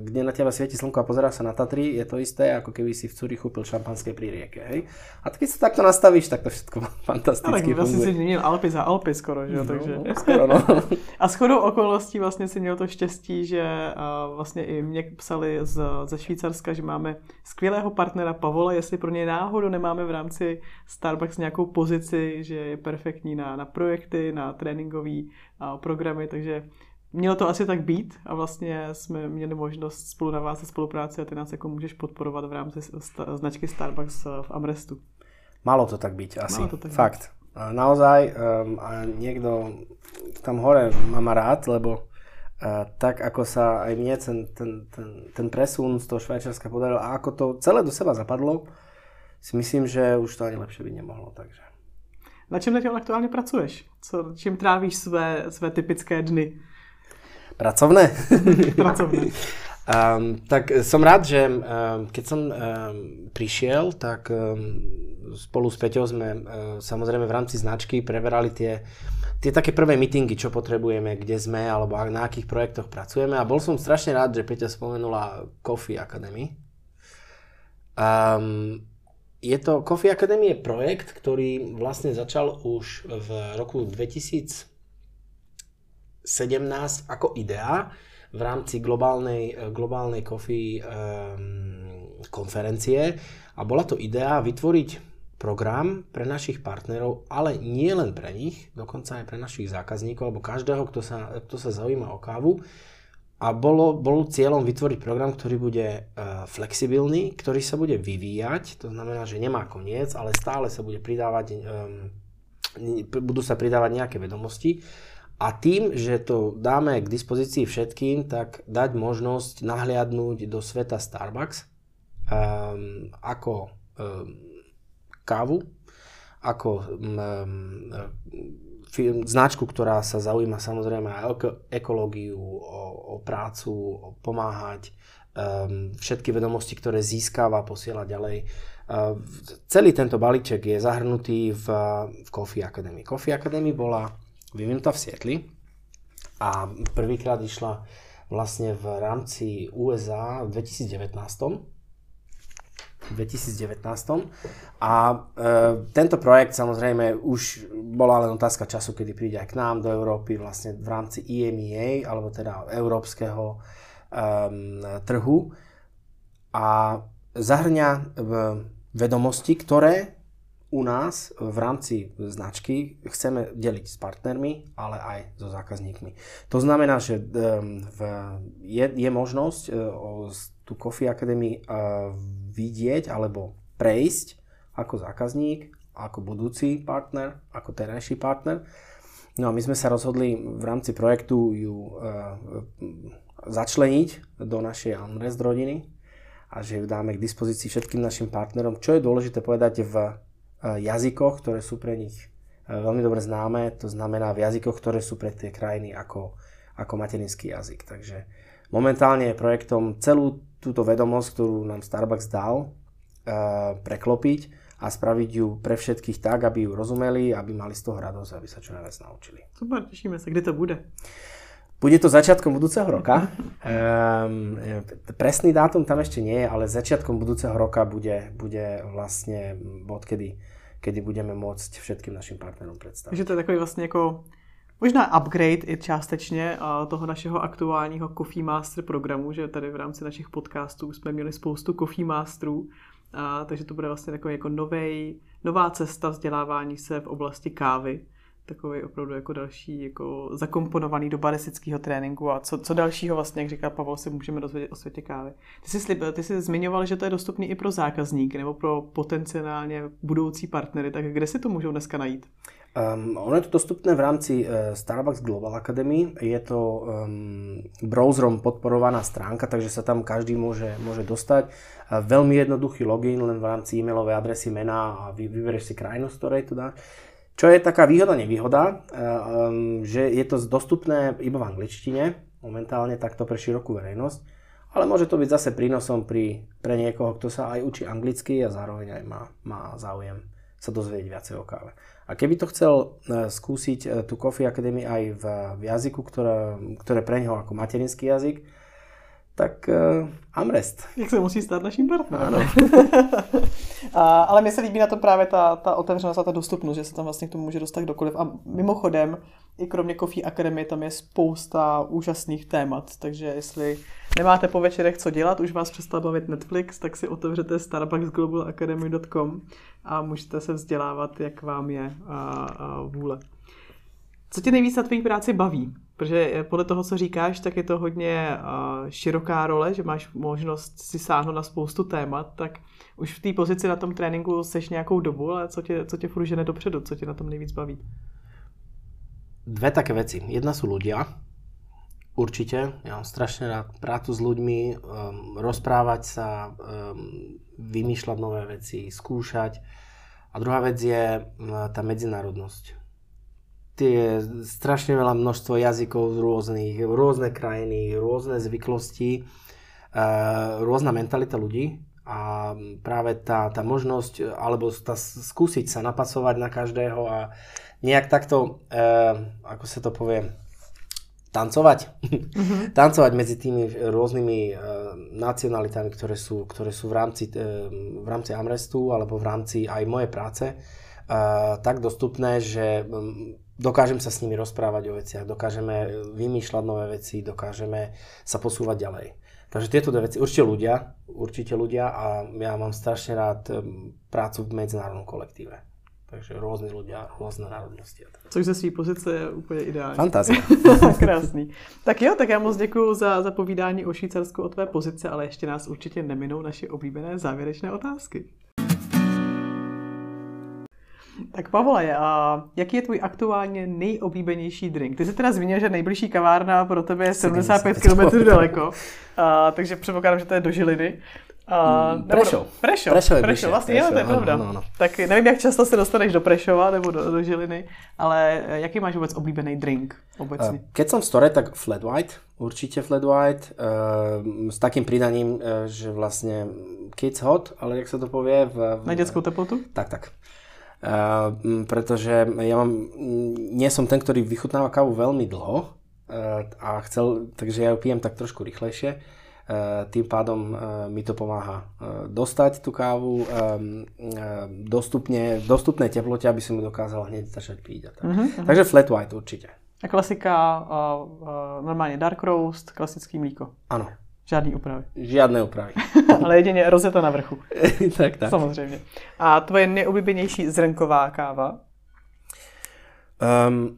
kde na teba svieti slnko a pozeráš sa na Tatry, je to isté, ako keby si v Curichu pil šampanské pri rieke. Hej? A keď sa takto nastavíš, tak to všetko [laughs] Ale fantasticky vlastně si funguje. změnil Alpy za Alpy skoro, že jo, takže... No, skoro, no. [laughs] A shodou okolností vlastně si měl to štěstí, že uh, vlastně i mě psali z, ze Švýcarska, že máme skvělého partnera Pavola, jestli pro něj náhodou nemáme v rámci Starbucks nějakou pozici, že je perfektní na, na projekty, na tréninkové uh, programy, takže mělo to asi tak být a vlastně jsme měli možnost spolu navázat spolupráci a ty nás jako můžeš podporovat v rámci značky Starbucks uh, v Amrestu. Malo to tak byť asi. Malo to tak byť. Fakt. A Naozaj um, a niekto tam hore má ma rád, lebo uh, tak ako sa aj mne ten, ten, ten, ten presun z toho Švajčiarska podaril a ako to celé do seba zapadlo, si myslím, že už to ani lepšie byť nemohlo. Takže. Na čem teď aktuálně pracuješ? Co, čím trávíš své, své typické dny Pracovné? [laughs] pracovné? Um, tak som rád, že um, keď som um, prišiel, tak um, spolu s Peťou sme uh, samozrejme v rámci značky preberali tie, tie také prvé meetingy, čo potrebujeme, kde sme, alebo na akých projektoch pracujeme. A bol som strašne rád, že Peťa spomenula Coffee Academy. Um, je to Coffee Academy je projekt, ktorý vlastne začal už v roku 2017 ako idea v rámci globálnej, globálnej coffee um, konferencie a bola to idea vytvoriť program pre našich partnerov, ale nie len pre nich, dokonca aj pre našich zákazníkov, alebo každého, kto sa, kto sa zaujíma o kávu. A bolo, bol cieľom vytvoriť program, ktorý bude uh, flexibilný, ktorý sa bude vyvíjať, to znamená, že nemá koniec, ale stále sa bude pridávať, um, budú sa pridávať nejaké vedomosti. A tým, že to dáme k dispozícii všetkým, tak dať možnosť nahliadnúť do sveta Starbucks um, ako um, kávu ako um, firm, značku, ktorá sa zaujíma samozrejme aj o ekológiu, o, o prácu, o pomáhať, um, všetky vedomosti, ktoré získava, posiela ďalej. Uh, celý tento balíček je zahrnutý v, v Coffee Academy. Coffee Academy bola vyvinutá v Sietli a prvýkrát išla vlastne v rámci USA v 2019 2019. A e, tento projekt samozrejme už bola len otázka času, kedy príde aj k nám do Európy vlastne v rámci EMEA, alebo teda európskeho e, trhu a zahrňa e, vedomosti, ktoré u nás v rámci značky chceme deliť s partnermi, ale aj so zákazníkmi. To znamená, že v, je, je možnosť e, tú Coffee Academy vidieť alebo prejsť ako zákazník, ako budúci partner, ako terajší partner. No a my sme sa rozhodli v rámci projektu ju začleniť do našej Amrest rodiny a že ju dáme k dispozícii všetkým našim partnerom. Čo je dôležité povedať v jazykoch, ktoré sú pre nich eh, veľmi dobre známe, to znamená v jazykoch, ktoré sú pre tie krajiny ako, ako materinský jazyk. Takže momentálne je projektom celú túto vedomosť, ktorú nám Starbucks dal, eh, preklopiť a spraviť ju pre všetkých tak, aby ju rozumeli, aby mali z toho radosť, aby sa čo najviac naučili. Super, tešíme sa. Kde to bude? Bude to začiatkom budúceho roka. Um, [laughs] presný dátum tam ešte nie je, ale začiatkom budúceho roka bude, bude vlastne bod, kedy kedy budeme môcť všetkým našim partnerom představit. Takže to je takový vlastně jako možná upgrade i částečně toho našeho aktuálního Coffee Master programu, že tady v rámci našich podcastů jsme měli spoustu Coffee Masterů, takže to bude vlastně takový jako novej, nová cesta vzdělávání se v oblasti kávy takový opravdu jako další jako zakomponovaný do baristického tréninku a co, co dalšího vlastně, jak říká Pavel, si můžeme dozvědět o světě kávy. Ty jsi, slib, ty jsi zmiňoval, že to je dostupný i pro zákazníky nebo pro potenciálně budoucí partnery, tak kde si to můžou dneska najít? Um, ono je to dostupné v rámci uh, Starbucks Global Academy. Je to um, browserom podporovaná stránka, takže sa tam každý môže, môže dostať. Uh, veľmi jednoduchý login, len v rámci e-mailovej adresy, mena a vy, vyberieš si krajinu, z ktorej to dáš. Čo je taká výhoda, nevýhoda, eh, ehm, že je to dostupné iba v angličtine, momentálne takto pre širokú verejnosť, ale môže to byť zase prínosom pri, pre niekoho, kto sa aj učí anglicky a zároveň aj má, má záujem sa dozvedieť viacej o káve. A keby to chcel eh, skúsiť eh, tú Coffee Academy aj v, jazyku, ktoré, ktoré pre neho ako materinský jazyk, tak uh, Amrest. Jak se musí stát naším partnerem. [laughs] a, ale mně se líbí na tom právě ta, ta otevřenost a ta dostupnost, že se tam vlastně k tomu může dostat kdokoliv. A mimochodem, i kromě Coffee Academy tam je spousta úžasných témat, takže jestli nemáte po večerech co dělat, už vás přestal bavit Netflix, tak si otevřete starbucksglobalacademy.com a můžete se vzdělávat, jak vám je a, a vůle. Co tě nejvíc na tvojí práci baví? Protože podle toho, co říkáš, tak je to hodně uh, široká role, že máš možnost si sáhnout na spoustu témat, tak už v té pozici na tom tréninku seš nějakou dobu, ale co tě, co tě furt žene dopředu, co tě na tom nejvíc baví? Dve také veci. Jedna sú ľudia, určite. Ja mám strašne rád prácu s ľuďmi, um, rozprávať sa, um, vymýšľať nové veci, skúšať. A druhá vec je um, tá medzinárodnosť tie strašne veľa množstvo jazykov rôznych, rôzne krajiny, rôzne zvyklosti, rôzna mentalita ľudí A práve tá, tá možnosť, alebo tá skúsiť sa napasovať na každého a nejak takto, e, ako sa to povie, tancovať. Mm-hmm. [laughs] tancovať medzi tými rôznymi e, nacionalitami, ktoré sú, ktoré sú v rámci, e, v rámci Amrestu alebo v rámci aj mojej práce e, tak dostupné, že dokážem sa s nimi rozprávať o veciach, dokážeme vymýšľať nové veci, dokážeme sa posúvať ďalej. Takže tieto dve veci, určite ľudia, určite ľudia a ja mám strašne rád prácu v medzinárodnom kolektíve. Takže rôzni ľudia, rôzne národnosti. Což ze své pozice je úplně ideální. Fantázia. [laughs] Krásný. Tak jo, tak já moc děkuji za, za povídání o Švýcarsku, o tvé pozice, ale ještě nás určitě neminou naše oblíbené závěrečné otázky. Tak Pavle, a jaký je tvůj aktuálně nejoblíbenější drink? Ty jsi teda zmínil, že nejbližší kavárna pro tebe je 75 km daleko, a, takže předpokládám, že to je do Žiliny. Uh, Prešov. Prešov. Prešov, je Prešov, vlastně, Prešov, jo, to je pravda. No, no, no. Tak nevím, jak často se dostaneš do Prešova nebo do, do Žiliny, ale eh, jaký máš vůbec oblíbený drink obecně? Uh, keď som v store, tak flat white, určite flat white, uh, s takým pridaním, uh, že vlastne kids hot, ale jak sa to povie? V, v, Na detskou teplotu? Tak, tak. Uh, pretože ja mám, nie som ten, ktorý vychutnáva kávu veľmi dlho uh, a chcel, takže ja ju pijem tak trošku rýchlejšie Eh, tým pádom mi to pomáha dostať tú kávu dostupne, v dostupnej teplote, aby som ju dokázal hneď začať piť. tak. Uh-huh. Takže flat white určite. A klasika, normálne dark roast, klasický mlíko. Áno. Žádný úpravy. Žiadne úpravy. [laughs] Ale jedině rozeta na vrchu. [laughs] tak, tak. Samozřejmě. A tvoje nejoblíbenější zrnková káva? Um,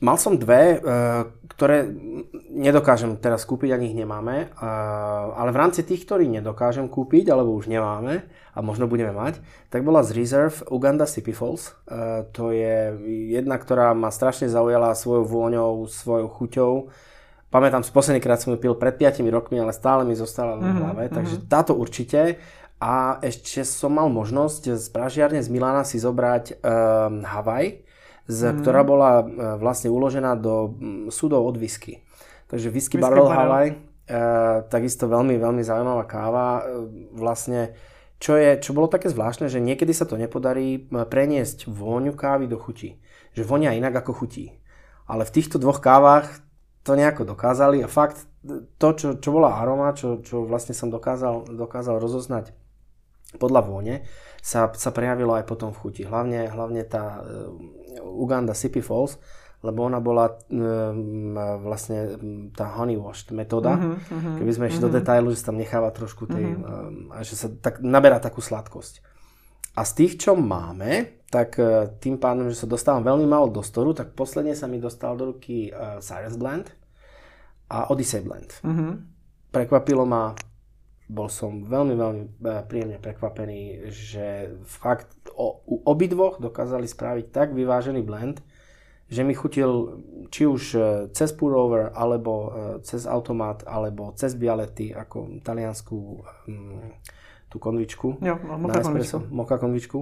mal som dve, uh, ktoré nedokážem teraz kúpiť, ani ich nemáme, ale v rámci tých, ktorí nedokážem kúpiť, alebo už nemáme a možno budeme mať, tak bola z Reserve Uganda Sippy Falls. To je jedna, ktorá ma strašne zaujala svojou vôňou, svojou chuťou. Pamätám, z posledný krát som ju pil pred 5 rokmi, ale stále mi zostala v mhm, hlave, mm-hmm. takže táto určite. A ešte som mal možnosť z pražiarne z Milana si zobrať um, Havaj, z, mm. ktorá bola e, vlastne uložená do súdov od whisky. Takže whisky, whisky barrel Hawaii, e, takisto veľmi, veľmi zaujímavá káva. E, vlastne, čo, je, čo bolo také zvláštne, že niekedy sa to nepodarí preniesť vôňu kávy do chuti. Že vonia inak ako chutí. Ale v týchto dvoch kávach to nejako dokázali a fakt to, čo, čo bola aroma, čo, čo vlastne som dokázal, dokázal rozoznať podľa vône, sa, sa prejavilo aj potom v chuti. Hlavne, hlavne tá Uganda Sippy Falls, lebo ona bola um, vlastne tá honey washed metóda. Uh-huh, uh-huh, Keby sme išli uh-huh. do detailu, že sa tam necháva trošku tej, uh-huh. um, a že sa tak naberá takú sladkosť. A z tých, čo máme, tak uh, tým pádom, že sa dostávam veľmi málo do storu, tak posledne sa mi dostal do ruky uh, Cyrus Blend a Odyssey Blend. Uh-huh. Prekvapilo ma, bol som veľmi, veľmi uh, príjemne prekvapený, že fakt o, u obidvoch dokázali spraviť tak vyvážený blend, že mi chutil či už e, cez pour-over, alebo e, cez automat, alebo cez bialetti, ako taliansku um, tú konvičku. Jo, no, moka konvičku. Moka konvičku.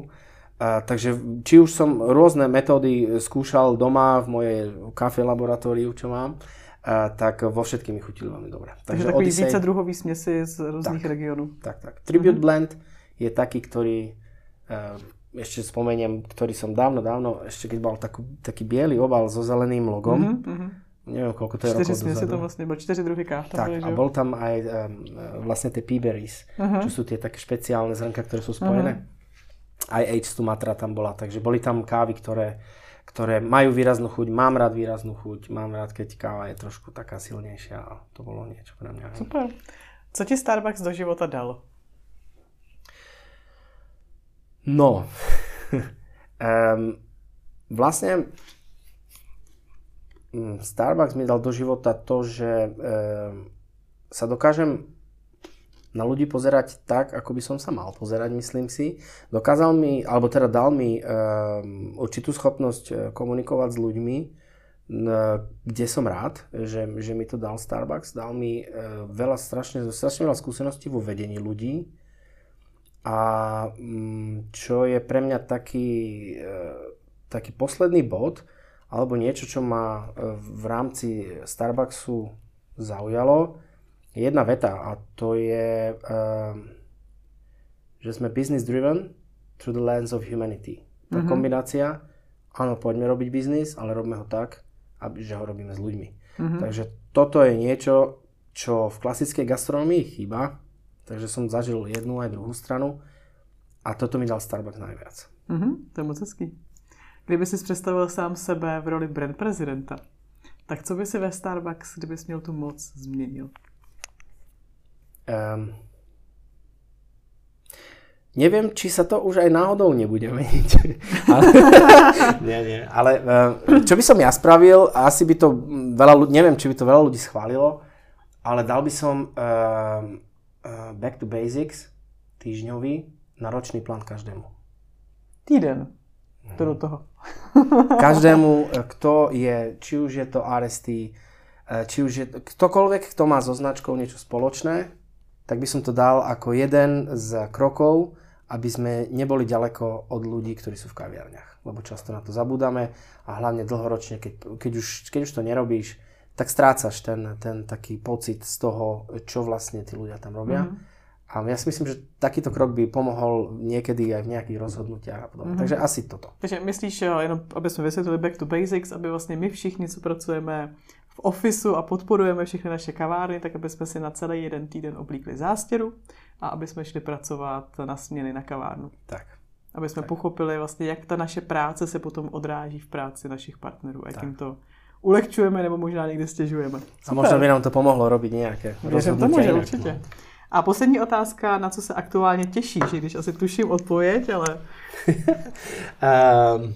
A, takže či už som rôzne metódy skúšal doma v mojej kafe laboratóriu, čo mám, a, tak vo všetkých mi chutili veľmi dobre. Takže, takže takový Odyssey... více druhový smiesi z rôznych regiónov. Tak, tak. Tribute uh-huh. blend je taký, ktorý uh, ešte spomeniem, ktorý som dávno, dávno, ešte keď mal takú, taký biely obal so zeleným logom, mm-hmm. neviem koľko to je rokov dozadu. to vlastne, bol 4 druhy káv. Tak, boli, a bol tam aj um, vlastne tie peaberries, uh-huh. čo sú tie také špeciálne zrnka, ktoré sú spojené. Uh-huh. Aj H Sumatra tam bola, takže boli tam kávy, ktoré, ktoré majú výraznú chuť, mám rád výraznú chuť, mám rád, keď káva je trošku taká silnejšia a to bolo niečo pre mňa. Super. Co ti Starbucks do života dal? No, [laughs] um, vlastne mm, Starbucks mi dal do života to, že um, sa dokážem na ľudí pozerať tak, ako by som sa mal pozerať, myslím si. Dokázal mi, alebo teda dal mi um, určitú schopnosť e, komunikovať s ľuďmi, kde som rád, že, že mi to dal Starbucks. Dal mi veľa, strašne, strašne veľa skúseností vo vedení ľudí a mm, čo je pre mňa taký, taký posledný bod, alebo niečo, čo ma v rámci Starbucksu zaujalo, jedna veta a to je, e, že sme business driven through the lens of humanity. Tá mm-hmm. kombinácia, áno, poďme robiť biznis, ale robíme ho tak, aby, že ho robíme s ľuďmi. Mm-hmm. Takže toto je niečo, čo v klasickej gastronomii chýba. Takže som zažil jednu aj druhú stranu a toto mi dal Starbucks najviac. Mm-hmm, to je moc hezký. Kdyby si představil sám sebe v roli brand prezidenta, tak co by si ve Starbucks, kdybys měl tu moc, změnil? Um, Neviem, či sa to už aj náhodou nebude [laughs] meniť. ale, [laughs] nie, nie. Ale eh, čo by som ja spravil, asi by to veľa ľudí, neviem, či by to veľa ľudí schválilo, ale dal by som uh, uh, back to basics týždňový na ročný plán každému. Týden. To do toho. [laughs] každému, kto je, či už je to RST, či už je ktokoľvek, kto má so značkou niečo spoločné, tak by som to dal ako jeden z krokov, aby sme neboli ďaleko od ľudí, ktorí sú v kaviarniach. Lebo často na to zabúdame a hlavne dlhoročne, keď, keď, už, keď už to nerobíš, tak strácaš ten, ten taký pocit z toho, čo vlastne tí ľudia tam robia. Mm-hmm. A ja si myslím, že takýto krok by pomohol niekedy aj v nejakých rozhodnutiach a podobne. Mm-hmm. Takže asi toto. Takže myslíš, jenom aby sme vysvětlili back to basics, aby vlastně my všichni, co pracujeme v ofisu a podporujeme všechny naše kavárny, tak aby jsme si na celý jeden týden oblíkli zástěru a aby jsme šli pracovat na směny na kavárnu. Tak. Aby jsme tak. pochopili vlastně, jak ta naše práce se potom odráží v práci našich partnerů a jim to ulehčujeme nebo možná někdy stěžujeme. Super. A možná by nám to pomohlo robit nějaké Věřím tomu, že určitě. A poslední otázka, na co se aktuálně těšíš, když asi tuším odpověď, ale... uh,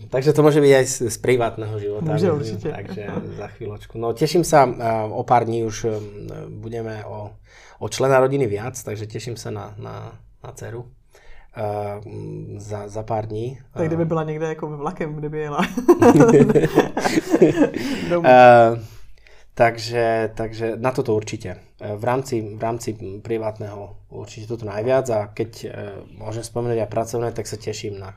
[laughs] takže to může být aj z, z privátného života. Může určitě. Takže za chvíľočku. No teším sa, uh, o pár dní už um, budeme o, o člena rodiny viac, takže teším sa na, na, na dceru. Uh, za, za pár dní. Tak kdyby byla někde jako vlakem, kdyby jela. [laughs] [laughs] uh, Takže, takže na toto určite. E, v rámci, v rámci privátneho určite toto najviac a keď e, môžem spomenúť aj pracovné, tak sa teším na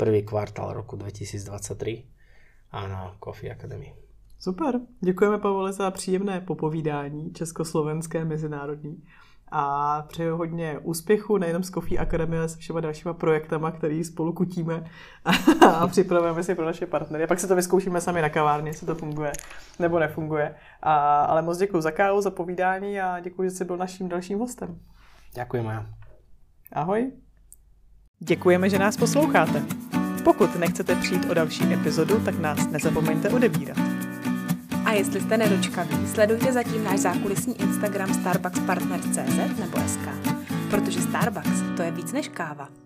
prvý kvartál roku 2023 a na Coffee Academy. Super, děkujeme Pavole za příjemné popovídání československé mezinárodní a přeju hodně úspěchu nejenom s Coffee Academy, ale se všema dalšíma projektama, který spolu kutíme [laughs] a, připravujeme si pro naše partnery. A pak si to vyzkoušíme sami na kavárně, jestli to funguje nebo nefunguje. A, ale moc děkuji za kávu, za povídání a děkuji, že jsi byl naším dalším hostem. Děkuji, Maja. Ahoj. Děkujeme, že nás posloucháte. Pokud nechcete přijít o další epizodu, tak nás nezapomeňte odebírat. A jestli jste nedočkaví, sledujte zatím náš zákulisní Instagram starbuckspartners.cz nebo SK, protože Starbucks to je víc než káva.